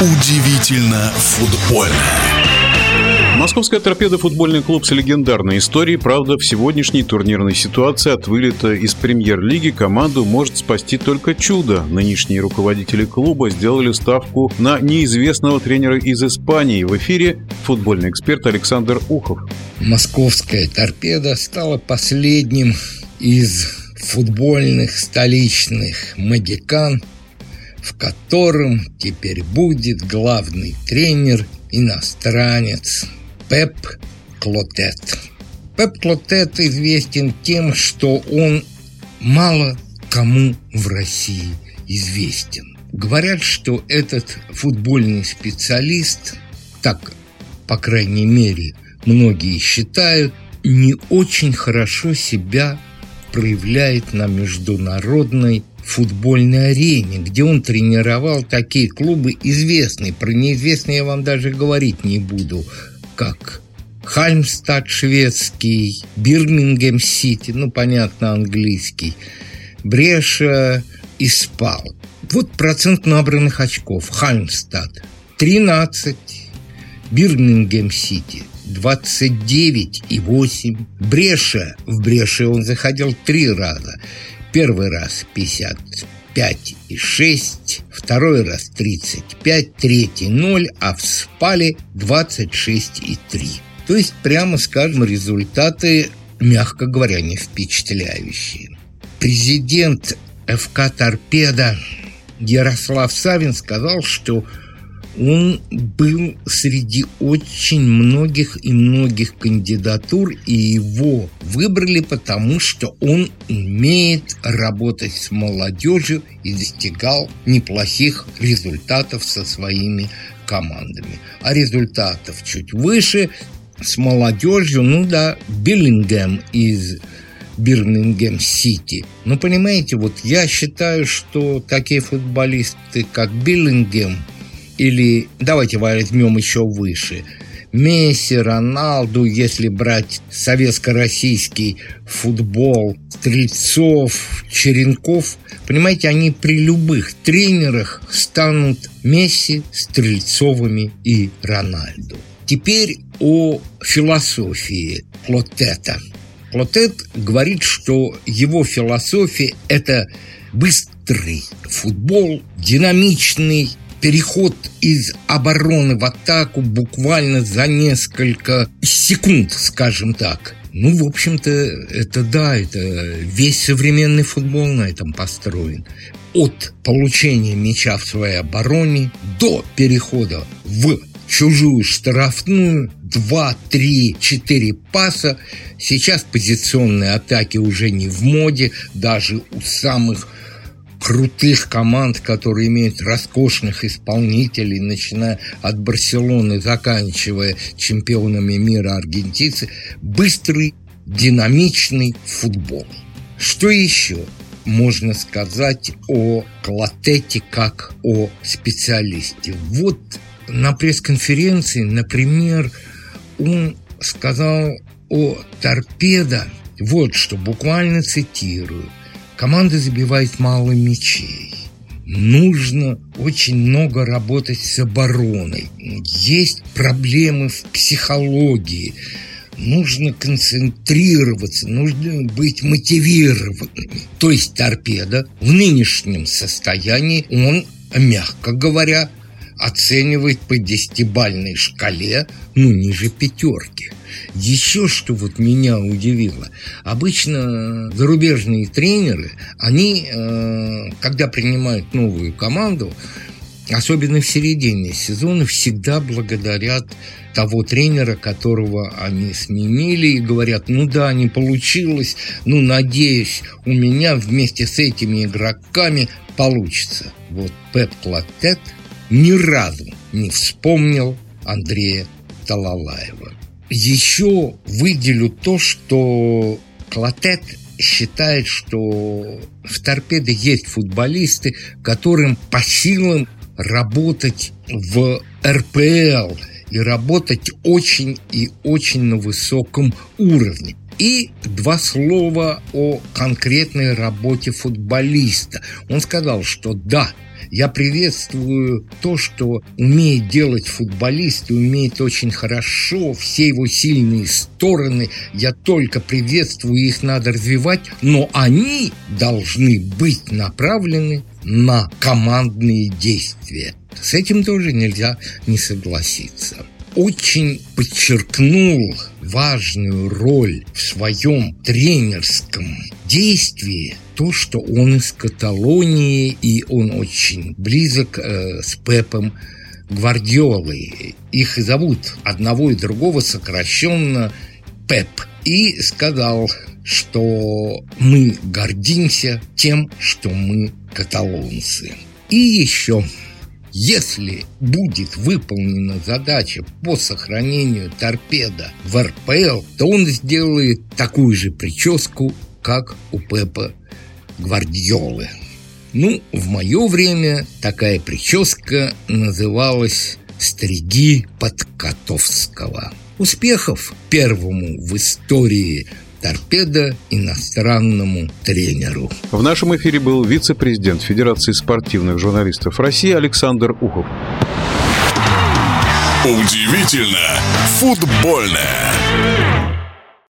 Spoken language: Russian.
Удивительно футбольно. Московская торпеда – футбольный клуб с легендарной историей. Правда, в сегодняшней турнирной ситуации от вылета из премьер-лиги команду может спасти только чудо. Нынешние руководители клуба сделали ставку на неизвестного тренера из Испании. В эфире футбольный эксперт Александр Ухов. Московская торпеда стала последним из футбольных столичных магикан, в котором теперь будет главный тренер иностранец Пеп Клотет. Пеп Клотет известен тем, что он мало кому в России известен. Говорят, что этот футбольный специалист, так, по крайней мере, многие считают, не очень хорошо себя проявляет на международной футбольной арене, где он тренировал такие клубы известные. Про неизвестные я вам даже говорить не буду как Хальмстад шведский, Бирмингем Сити, ну, понятно, английский, Бреша и Спал. Вот процент набранных очков. Хальмстад 13, Бирмингем Сити 29,8. Бреша, в Бреше он заходил три раза. Первый раз 50 5,6, второй раз 35, третий 0, а в спале 26,3. То есть, прямо скажем, результаты, мягко говоря, не впечатляющие. Президент ФК «Торпеда» Ярослав Савин сказал, что он был среди очень многих и многих кандидатур, и его выбрали потому, что он умеет работать с молодежью и достигал неплохих результатов со своими командами. А результатов чуть выше с молодежью, ну да, Биллингем из Бирмингем Сити. Ну, понимаете, вот я считаю, что такие футболисты, как Биллингем – или давайте возьмем еще выше. Месси, Роналду, если брать советско-российский футбол, Стрельцов, Черенков, понимаете, они при любых тренерах станут Месси, Стрельцовыми и Рональду. Теперь о философии Плотета. Плотет говорит, что его философия – это быстрый футбол, динамичный, переход из обороны в атаку буквально за несколько секунд, скажем так. Ну, в общем-то, это да, это весь современный футбол на этом построен. От получения мяча в своей обороне до перехода в чужую штрафную, 2, 3, 4 паса. Сейчас позиционные атаки уже не в моде, даже у самых крутых команд, которые имеют роскошных исполнителей, начиная от Барселоны, заканчивая чемпионами мира аргентинцы, быстрый, динамичный футбол. Что еще можно сказать о Клотете как о специалисте? Вот на пресс-конференции, например, он сказал о торпедо, вот что, буквально цитирую. Команда забивает мало мячей. Нужно очень много работать с обороной. Есть проблемы в психологии. Нужно концентрироваться, нужно быть мотивированными. То есть торпеда в нынешнем состоянии, он, мягко говоря, оценивает по десятибальной шкале, ну, ниже пятерки. Еще что вот меня удивило. Обычно зарубежные тренеры, они, э, когда принимают новую команду, особенно в середине сезона, всегда благодарят того тренера, которого они сменили, и говорят, ну да, не получилось, ну, надеюсь, у меня вместе с этими игроками получится. Вот Пеп Клотет ни разу не вспомнил Андрея Талалаева. Еще выделю то, что Клотет считает, что в торпеде есть футболисты, которым по силам работать в РПЛ и работать очень и очень на высоком уровне. И два слова о конкретной работе футболиста. Он сказал, что да, Я приветствую то, что умеет делать футболист и умеет очень хорошо, все его сильные стороны. Я только приветствую, их надо развивать, но они должны быть направлены на командные действия. С этим тоже нельзя не согласиться очень подчеркнул важную роль в своем тренерском действии то, что он из Каталонии, и он очень близок э, с Пепом Гвардиолой. Их зовут одного и другого сокращенно Пеп. И сказал, что мы гордимся тем, что мы каталонцы. И еще если будет выполнена задача по сохранению торпеда в РПЛ, то он сделает такую же прическу, как у Пепа Гвардиолы. Ну, в мое время такая прическа называлась «Стриги Подкотовского». Успехов первому в истории торпеда иностранному тренеру. В нашем эфире был вице-президент Федерации спортивных журналистов России Александр Ухов. Удивительно футбольное.